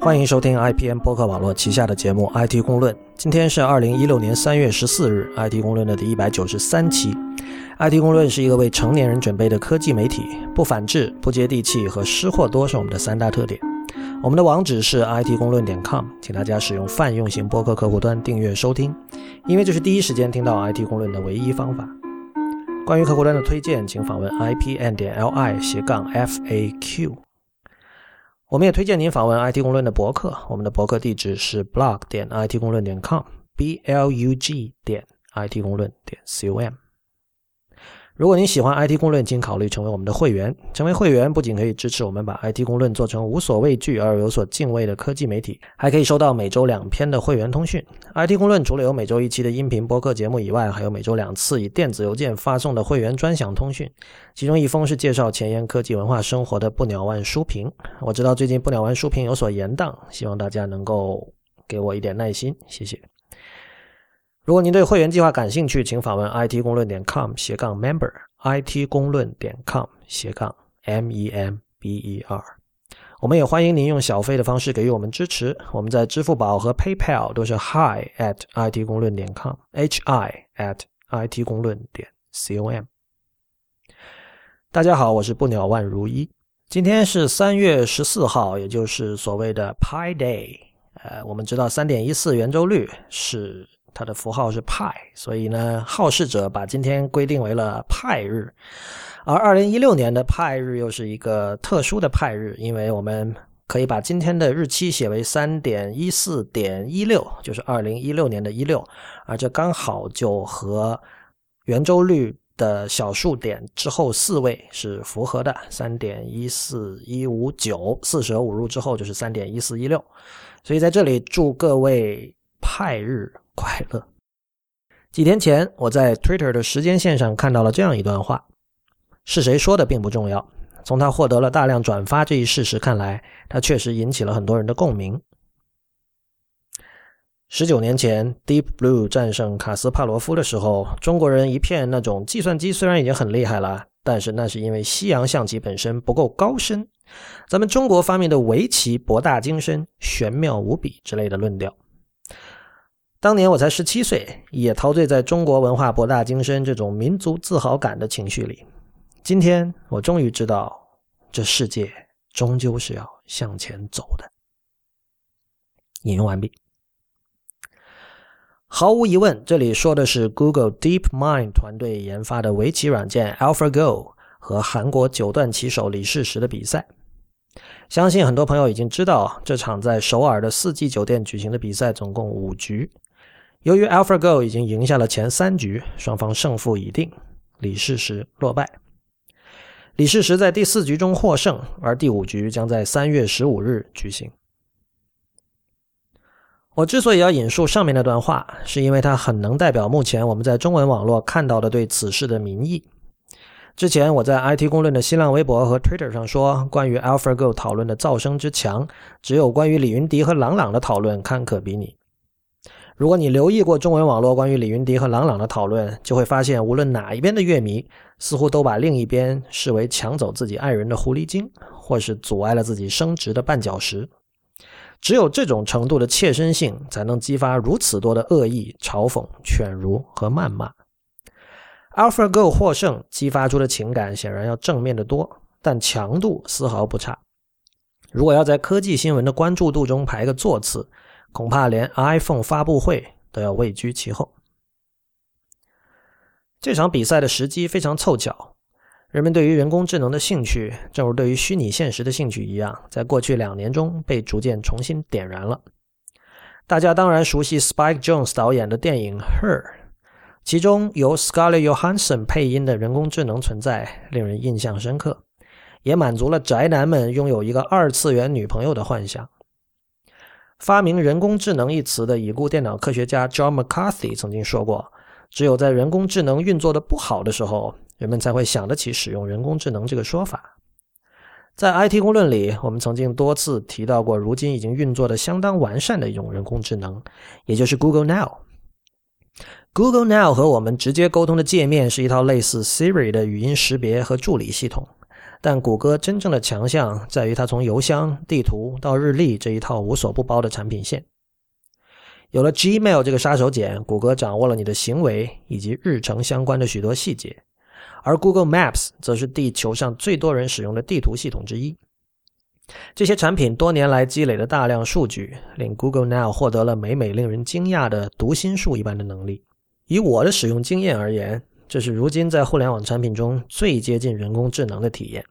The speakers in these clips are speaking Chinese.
欢迎收听 IPM 播客网络旗下的节目《IT 公论》。今天是二零一六年三月十四日，《IT 公论》的第一百九十三期。《IT 公论》是一个为成年人准备的科技媒体，不反制、不接地气和失货多是我们的三大特点。我们的网址是 IT 公论点 com，请大家使用泛用型播客客户端订阅收听，因为这是第一时间听到 IT 公论的唯一方法。关于客户端的推荐，请访问 IPN 点 LI 斜杠 FAQ。我们也推荐您访问 IT 公论的博客，我们的博客地址是 blog 点 IT 公论点 com，b l u g 点 IT 公论点 com。如果您喜欢 IT 公论，请考虑成为我们的会员。成为会员不仅可以支持我们把 IT 公论做成无所畏惧而有所敬畏的科技媒体，还可以收到每周两篇的会员通讯。IT 公论除了有每周一期的音频播客节目以外，还有每周两次以电子邮件发送的会员专享通讯，其中一封是介绍前沿科技文化生活的不鸟万书评。我知道最近不鸟万书评有所延宕，希望大家能够给我一点耐心，谢谢。如果您对会员计划感兴趣，请访问 it 公论点 com 斜杠 member，it 公论点 com 斜杠 m e m b e r。我们也欢迎您用小费的方式给予我们支持。我们在支付宝和 PayPal 都是 hi at it 公论点 com，h i at it 公论点 com。大家好，我是不鸟万如一。今天是三月十四号，也就是所谓的 Pi Day。呃，我们知道三点一四圆周率是。它的符号是派，所以呢，好事者把今天规定为了派日，而二零一六年的派日又是一个特殊的派日，因为我们可以把今天的日期写为三点一四点一六，就是二零一六年的一六，而这刚好就和圆周率的小数点之后四位是符合的，三点一四一五九，四舍五入之后就是三点一四一六，所以在这里祝各位派日。快乐。几天前，我在 Twitter 的时间线上看到了这样一段话，是谁说的并不重要。从他获得了大量转发这一事实看来，他确实引起了很多人的共鸣。十九年前，Deep Blue 战胜卡斯帕罗夫的时候，中国人一片那种计算机虽然已经很厉害了，但是那是因为西洋象棋本身不够高深，咱们中国发明的围棋博大精深、玄妙无比之类的论调。当年我才十七岁，也陶醉在中国文化博大精深这种民族自豪感的情绪里。今天我终于知道，这世界终究是要向前走的。引用完毕。毫无疑问，这里说的是 Google DeepMind 团队研发的围棋软件 AlphaGo 和韩国九段棋手李世石的比赛。相信很多朋友已经知道，这场在首尔的四季酒店举行的比赛总共五局。由于 AlphaGo 已经赢下了前三局，双方胜负已定，李世石落败。李世石在第四局中获胜，而第五局将在三月十五日举行。我之所以要引述上面那段话，是因为它很能代表目前我们在中文网络看到的对此事的民意。之前我在 IT 公论的新浪微博和 Twitter 上说，关于 AlphaGo 讨论的噪声之强，只有关于李云迪和朗朗的讨论堪可比拟。如果你留意过中文网络关于李云迪和郎朗的讨论，就会发现，无论哪一边的乐迷，似乎都把另一边视为抢走自己爱人的狐狸精，或是阻碍了自己升职的绊脚石。只有这种程度的切身性，才能激发如此多的恶意、嘲讽、犬儒和谩骂。AlphaGo 获胜激发出的情感显然要正面的多，但强度丝毫不差。如果要在科技新闻的关注度中排个座次，恐怕连 iPhone 发布会都要位居其后。这场比赛的时机非常凑巧，人们对于人工智能的兴趣，正如对于虚拟现实的兴趣一样，在过去两年中被逐渐重新点燃了。大家当然熟悉 Spike Jones 导演的电影《Her》，其中由 Scarlett Johansson 配音的人工智能存在，令人印象深刻，也满足了宅男们拥有一个二次元女朋友的幻想。发明“人工智能”一词的已故电脑科学家 John McCarthy 曾经说过：“只有在人工智能运作的不好的时候，人们才会想得起使用人工智能这个说法。”在 IT 公论里，我们曾经多次提到过，如今已经运作的相当完善的一种人工智能，也就是 Google Now。Google Now 和我们直接沟通的界面是一套类似 Siri 的语音识别和助理系统。但谷歌真正的强项在于它从邮箱、地图到日历这一套无所不包的产品线。有了 Gmail 这个杀手锏，谷歌掌握了你的行为以及日程相关的许多细节，而 Google Maps 则是地球上最多人使用的地图系统之一。这些产品多年来积累的大量数据，令 Google Now 获得了每每令人惊讶的读心术一般的能力。以我的使用经验而言，这是如今在互联网产品中最接近人工智能的体验。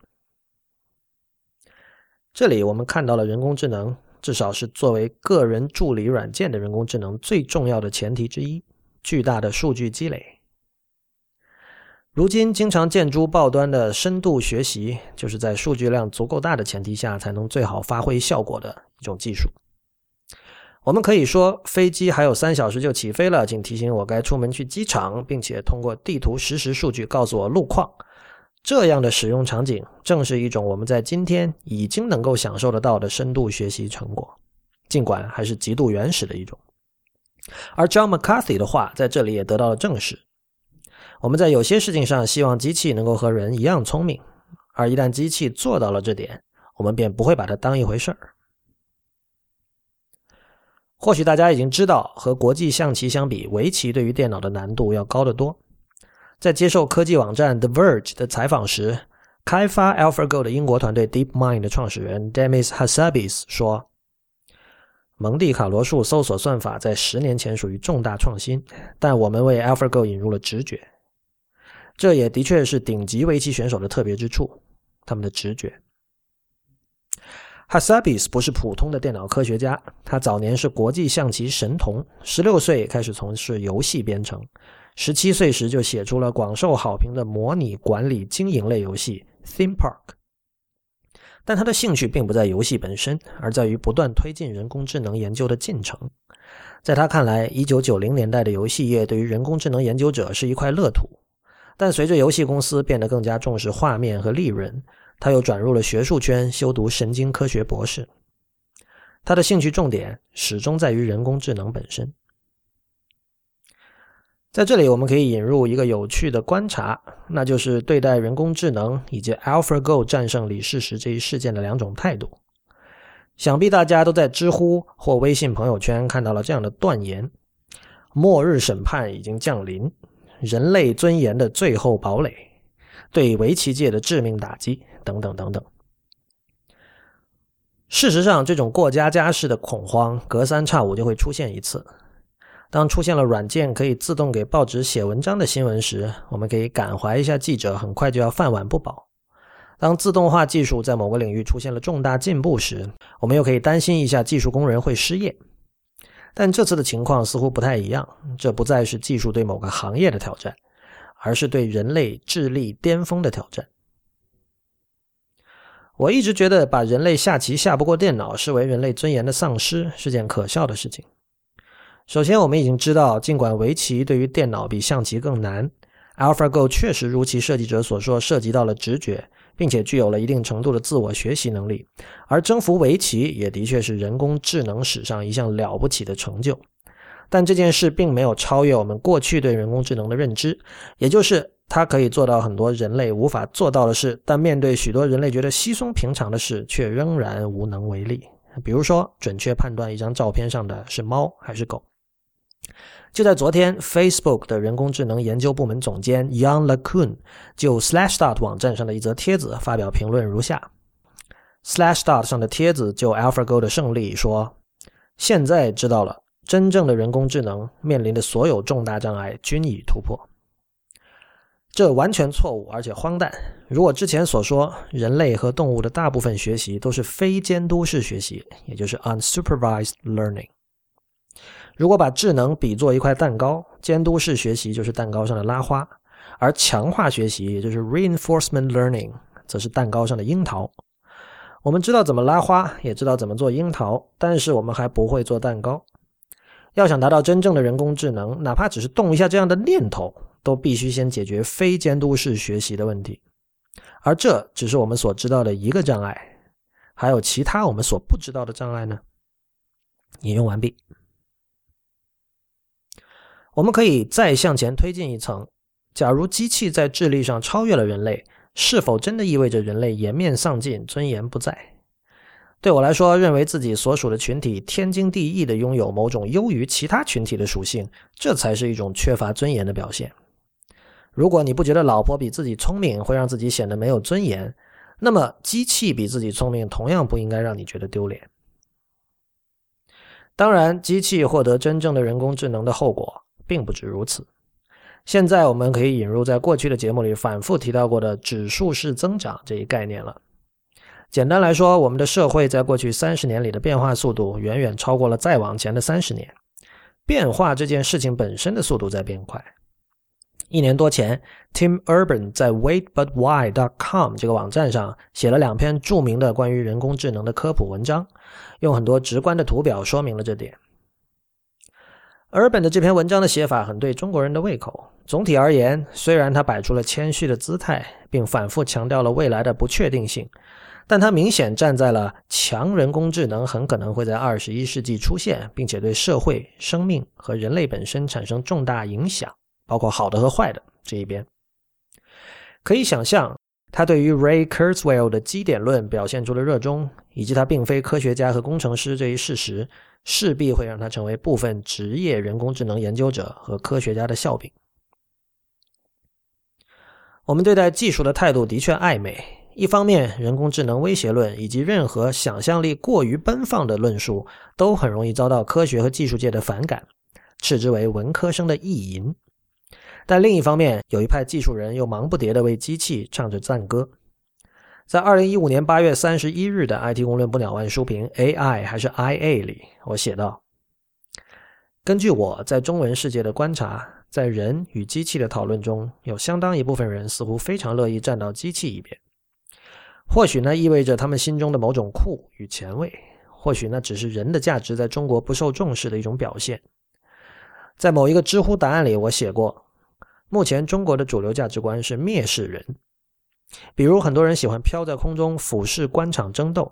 这里我们看到了人工智能，至少是作为个人助理软件的人工智能最重要的前提之一——巨大的数据积累。如今经常见诸报端的深度学习，就是在数据量足够大的前提下才能最好发挥效果的一种技术。我们可以说，飞机还有三小时就起飞了，请提醒我该出门去机场，并且通过地图实时数据告诉我路况。这样的使用场景，正是一种我们在今天已经能够享受得到的深度学习成果，尽管还是极度原始的一种。而 John McCarthy 的话在这里也得到了证实：我们在有些事情上希望机器能够和人一样聪明，而一旦机器做到了这点，我们便不会把它当一回事儿。或许大家已经知道，和国际象棋相比，围棋对于电脑的难度要高得多。在接受科技网站 The Verge 的采访时，开发 AlphaGo 的英国团队 DeepMind 的创始人 Demis Hassabis 说：“蒙蒂卡罗数搜索算法在十年前属于重大创新，但我们为 AlphaGo 引入了直觉。这也的确是顶级围棋选手的特别之处，他们的直觉。” Hassabis 不是普通的电脑科学家，他早年是国际象棋神童，十六岁开始从事游戏编程，十七岁时就写出了广受好评的模拟管理经营类游戏《Theme Park》。但他的兴趣并不在游戏本身，而在于不断推进人工智能研究的进程。在他看来，一九九零年代的游戏业对于人工智能研究者是一块乐土，但随着游戏公司变得更加重视画面和利润。他又转入了学术圈，修读神经科学博士。他的兴趣重点始终在于人工智能本身。在这里，我们可以引入一个有趣的观察，那就是对待人工智能以及 AlphaGo 战胜李世石这一事件的两种态度。想必大家都在知乎或微信朋友圈看到了这样的断言：“末日审判已经降临，人类尊严的最后堡垒，对围棋界的致命打击。”等等等等。事实上，这种过家家式的恐慌，隔三差五就会出现一次。当出现了软件可以自动给报纸写文章的新闻时，我们可以感怀一下记者很快就要饭碗不保；当自动化技术在某个领域出现了重大进步时，我们又可以担心一下技术工人会失业。但这次的情况似乎不太一样，这不再是技术对某个行业的挑战，而是对人类智力巅峰的挑战。我一直觉得把人类下棋下不过电脑视为人类尊严的丧失是件可笑的事情。首先，我们已经知道，尽管围棋对于电脑比象棋更难，AlphaGo 确实如其设计者所说，涉及到了直觉，并且具有了一定程度的自我学习能力。而征服围棋也的确是人工智能史上一项了不起的成就。但这件事并没有超越我们过去对人工智能的认知，也就是。它可以做到很多人类无法做到的事，但面对许多人类觉得稀松平常的事，却仍然无能为力。比如说，准确判断一张照片上的是猫还是狗。就在昨天，Facebook 的人工智能研究部门总监 Young LeCun 就 Slashdot 网站上的一则帖子发表评论如下：Slashdot 上的帖子就 AlphaGo 的胜利说：“现在知道了，真正的人工智能面临的所有重大障碍均已突破。”这完全错误，而且荒诞。如果之前所说，人类和动物的大部分学习都是非监督式学习，也就是 unsupervised learning。如果把智能比作一块蛋糕，监督式学习就是蛋糕上的拉花，而强化学习，也就是 reinforcement learning，则是蛋糕上的樱桃。我们知道怎么拉花，也知道怎么做樱桃，但是我们还不会做蛋糕。要想达到真正的人工智能，哪怕只是动一下这样的念头。都必须先解决非监督式学习的问题，而这只是我们所知道的一个障碍，还有其他我们所不知道的障碍呢？引用完毕。我们可以再向前推进一层，假如机器在智力上超越了人类，是否真的意味着人类颜面丧尽、尊严不在？对我来说，认为自己所属的群体天经地义的拥有某种优于其他群体的属性，这才是一种缺乏尊严的表现。如果你不觉得老婆比自己聪明会让自己显得没有尊严，那么机器比自己聪明同样不应该让你觉得丢脸。当然，机器获得真正的人工智能的后果并不止如此。现在我们可以引入在过去的节目里反复提到过的指数式增长这一概念了。简单来说，我们的社会在过去三十年里的变化速度远远超过了再往前的三十年。变化这件事情本身的速度在变快。一年多前，Tim Urban 在 WaitButWhy.com 这个网站上写了两篇著名的关于人工智能的科普文章，用很多直观的图表说明了这点。Urban 的这篇文章的写法很对中国人的胃口。总体而言，虽然他摆出了谦虚的姿态，并反复强调了未来的不确定性。但他明显站在了强人工智能很可能会在二十一世纪出现，并且对社会、生命和人类本身产生重大影响，包括好的和坏的这一边。可以想象，他对于 Ray Kurzweil 的基点论表现出了热衷，以及他并非科学家和工程师这一事实，势必会让他成为部分职业人工智能研究者和科学家的笑柄。我们对待技术的态度的确暧昧。一方面，人工智能威胁论以及任何想象力过于奔放的论述都很容易遭到科学和技术界的反感，斥之为文科生的意淫；但另一方面，有一派技术人又忙不迭地为机器唱着赞歌。在二零一五年八月三十一日的 IT 公论不鸟万书评 AI 还是 IA 里，我写道：根据我在中文世界的观察，在人与机器的讨论中，有相当一部分人似乎非常乐意站到机器一边。或许呢，意味着他们心中的某种酷与前卫；或许那只是人的价值在中国不受重视的一种表现。在某一个知乎答案里，我写过，目前中国的主流价值观是蔑视人。比如，很多人喜欢飘在空中俯视官场争斗、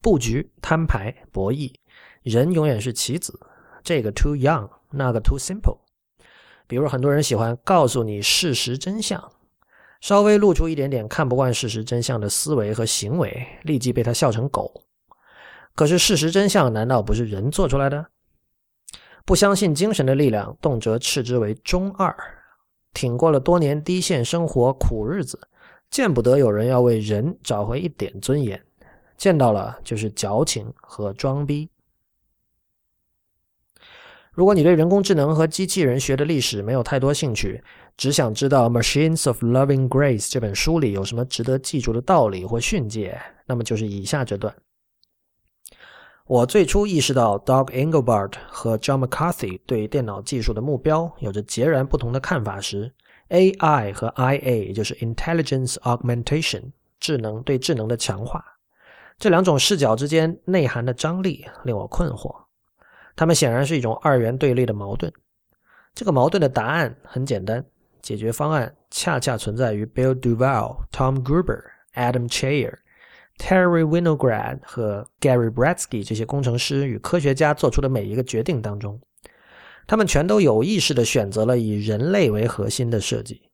布局、摊牌、博弈，人永远是棋子，这个 too young，那个 too simple。比如，很多人喜欢告诉你事实真相。稍微露出一点点看不惯事实真相的思维和行为，立即被他笑成狗。可是事实真相难道不是人做出来的？不相信精神的力量，动辄斥之为中二。挺过了多年低线生活苦日子，见不得有人要为人找回一点尊严，见到了就是矫情和装逼。如果你对人工智能和机器人学的历史没有太多兴趣，只想知道《Machines of Loving Grace》这本书里有什么值得记住的道理或训诫，那么就是以下这段。我最初意识到 Doug Engelbart 和 John McCarthy 对电脑技术的目标有着截然不同的看法时，AI 和 IA，也就是 Intelligence Augmentation，智能对智能的强化，这两种视角之间内涵的张力令我困惑。它们显然是一种二元对立的矛盾。这个矛盾的答案很简单，解决方案恰恰存在于 Bill Duval、Tom Gruber、Adam Chayer、Terry Winograd 和 Gary Bradsky 这些工程师与科学家做出的每一个决定当中。他们全都有意识地选择了以人类为核心的设计，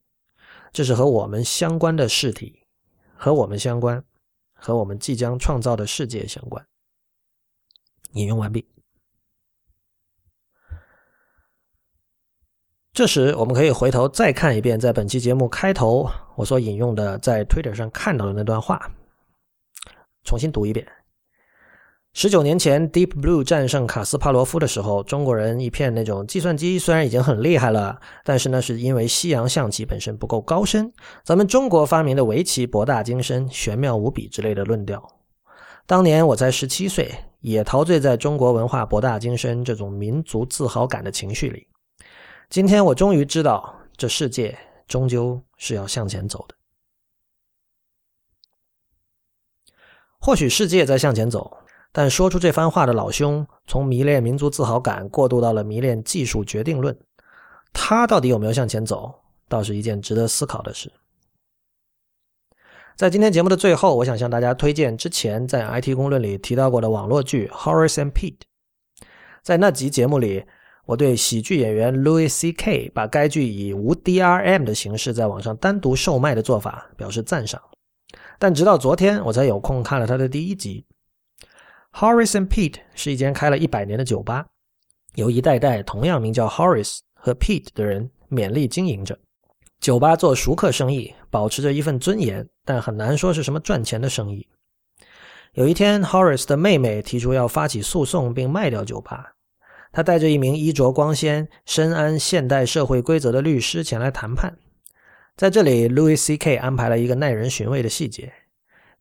这是和我们相关的试体，和我们相关，和我们即将创造的世界相关。引用完毕。这时，我们可以回头再看一遍，在本期节目开头我所引用的，在 Twitter 上看到的那段话，重新读一遍。十九年前，Deep Blue 战胜卡斯帕罗夫的时候，中国人一片那种计算机虽然已经很厉害了，但是呢，是因为西洋象棋本身不够高深，咱们中国发明的围棋博大精深、玄妙无比之类的论调。当年我才十七岁，也陶醉在中国文化博大精深这种民族自豪感的情绪里。今天我终于知道，这世界终究是要向前走的。或许世界在向前走，但说出这番话的老兄，从迷恋民族自豪感过渡到了迷恋技术决定论。他到底有没有向前走，倒是一件值得思考的事。在今天节目的最后，我想向大家推荐之前在 IT 公论里提到过的网络剧《Horace and Pete》。在那集节目里。我对喜剧演员 Louis C.K. 把该剧以无 DRM 的形式在网上单独售卖的做法表示赞赏。但直到昨天，我才有空看了他的第一集。Horace and Pete 是一间开了一百年的酒吧，由一代代同样名叫 Horace 和 Pete 的人勉力经营着。酒吧做熟客生意，保持着一份尊严，但很难说是什么赚钱的生意。有一天，Horace 的妹妹提出要发起诉讼并卖掉酒吧。他带着一名衣着光鲜、深谙现代社会规则的律师前来谈判。在这里，Louis C.K. 安排了一个耐人寻味的细节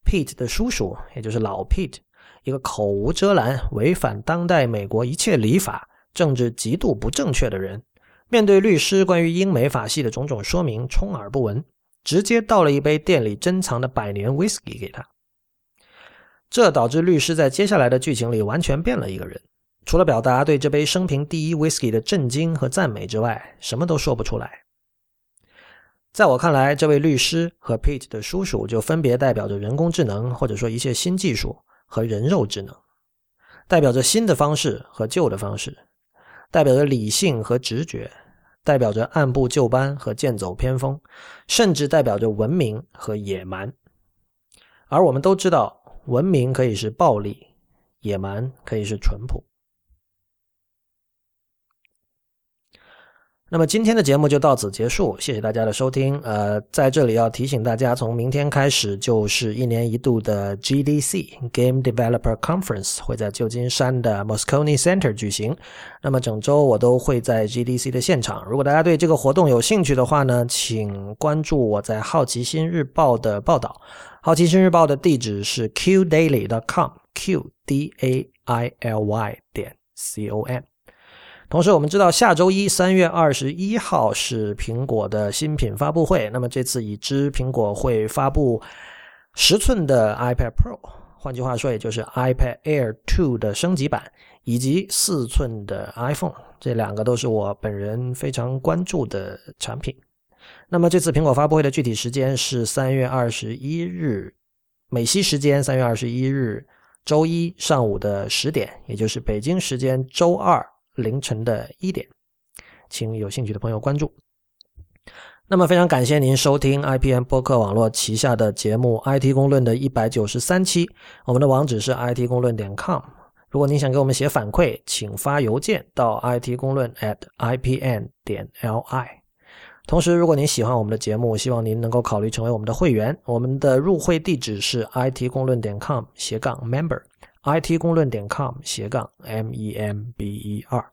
：Pete 的叔叔，也就是老 Pete，一个口无遮拦、违反当代美国一切礼法、政治极度不正确的人，面对律师关于英美法系的种种说明，充耳不闻，直接倒了一杯店里珍藏的百年 whisky 给他。这导致律师在接下来的剧情里完全变了一个人。除了表达对这杯生平第一 whisky 的震惊和赞美之外，什么都说不出来。在我看来，这位律师和 Pete 的叔叔就分别代表着人工智能，或者说一切新技术和人肉智能，代表着新的方式和旧的方式，代表着理性和直觉，代表着按部就班和剑走偏锋，甚至代表着文明和野蛮。而我们都知道，文明可以是暴力，野蛮可以是淳朴。那么今天的节目就到此结束，谢谢大家的收听。呃，在这里要提醒大家，从明天开始就是一年一度的 GDC Game Developer Conference 会在旧金山的 Moscone Center 举行。那么整周我都会在 GDC 的现场。如果大家对这个活动有兴趣的话呢，请关注我在好奇心日报的报道。好奇心日报的地址是 qdaily.com，q d a i l y 点 c o m。同时，我们知道下周一三月二十一号是苹果的新品发布会。那么这次已知苹果会发布十寸的 iPad Pro，换句话说，也就是 iPad Air 2的升级版，以及四寸的 iPhone。这两个都是我本人非常关注的产品。那么这次苹果发布会的具体时间是三月二十一日美西时间三月二十一日周一上午的十点，也就是北京时间周二。凌晨的一点，请有兴趣的朋友关注。那么，非常感谢您收听 IPM 播客网络旗下的节目《IT 公论》的一百九十三期。我们的网址是 IT 公论点 com。如果您想给我们写反馈，请发邮件到 IT 公论 at IPN 点 LI。同时，如果您喜欢我们的节目，希望您能够考虑成为我们的会员。我们的入会地址是 IT 公论点 com 斜杠 member。It 公论点 com 斜杠 m e m b e 二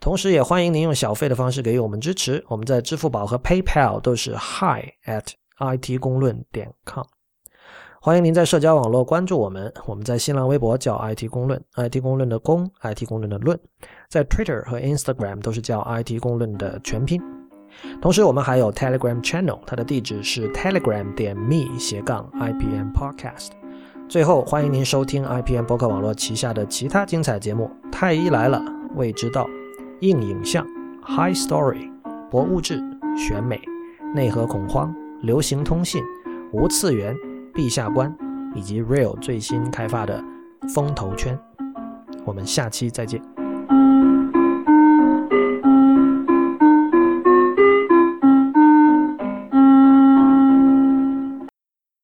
同时也欢迎您用小费的方式给予我们支持。我们在支付宝和 PayPal 都是 hi at it 公论点 com。欢迎您在社交网络关注我们，我们在新浪微博叫 it 公论，it 公论的公，it 公论的论，在 Twitter 和 Instagram 都是叫 it 公论的全拼。同时，我们还有 Telegram Channel，它的地址是 telegram 点 me 斜杠 ipm podcast。最后，欢迎您收听 IPM 博客网络旗下的其他精彩节目：《太医来了》、《未知道》、硬影像、High Story、博物志、选美、内核恐慌、流行通信、无次元、陛下观，以及 Real 最新开发的风投圈。我们下期再见。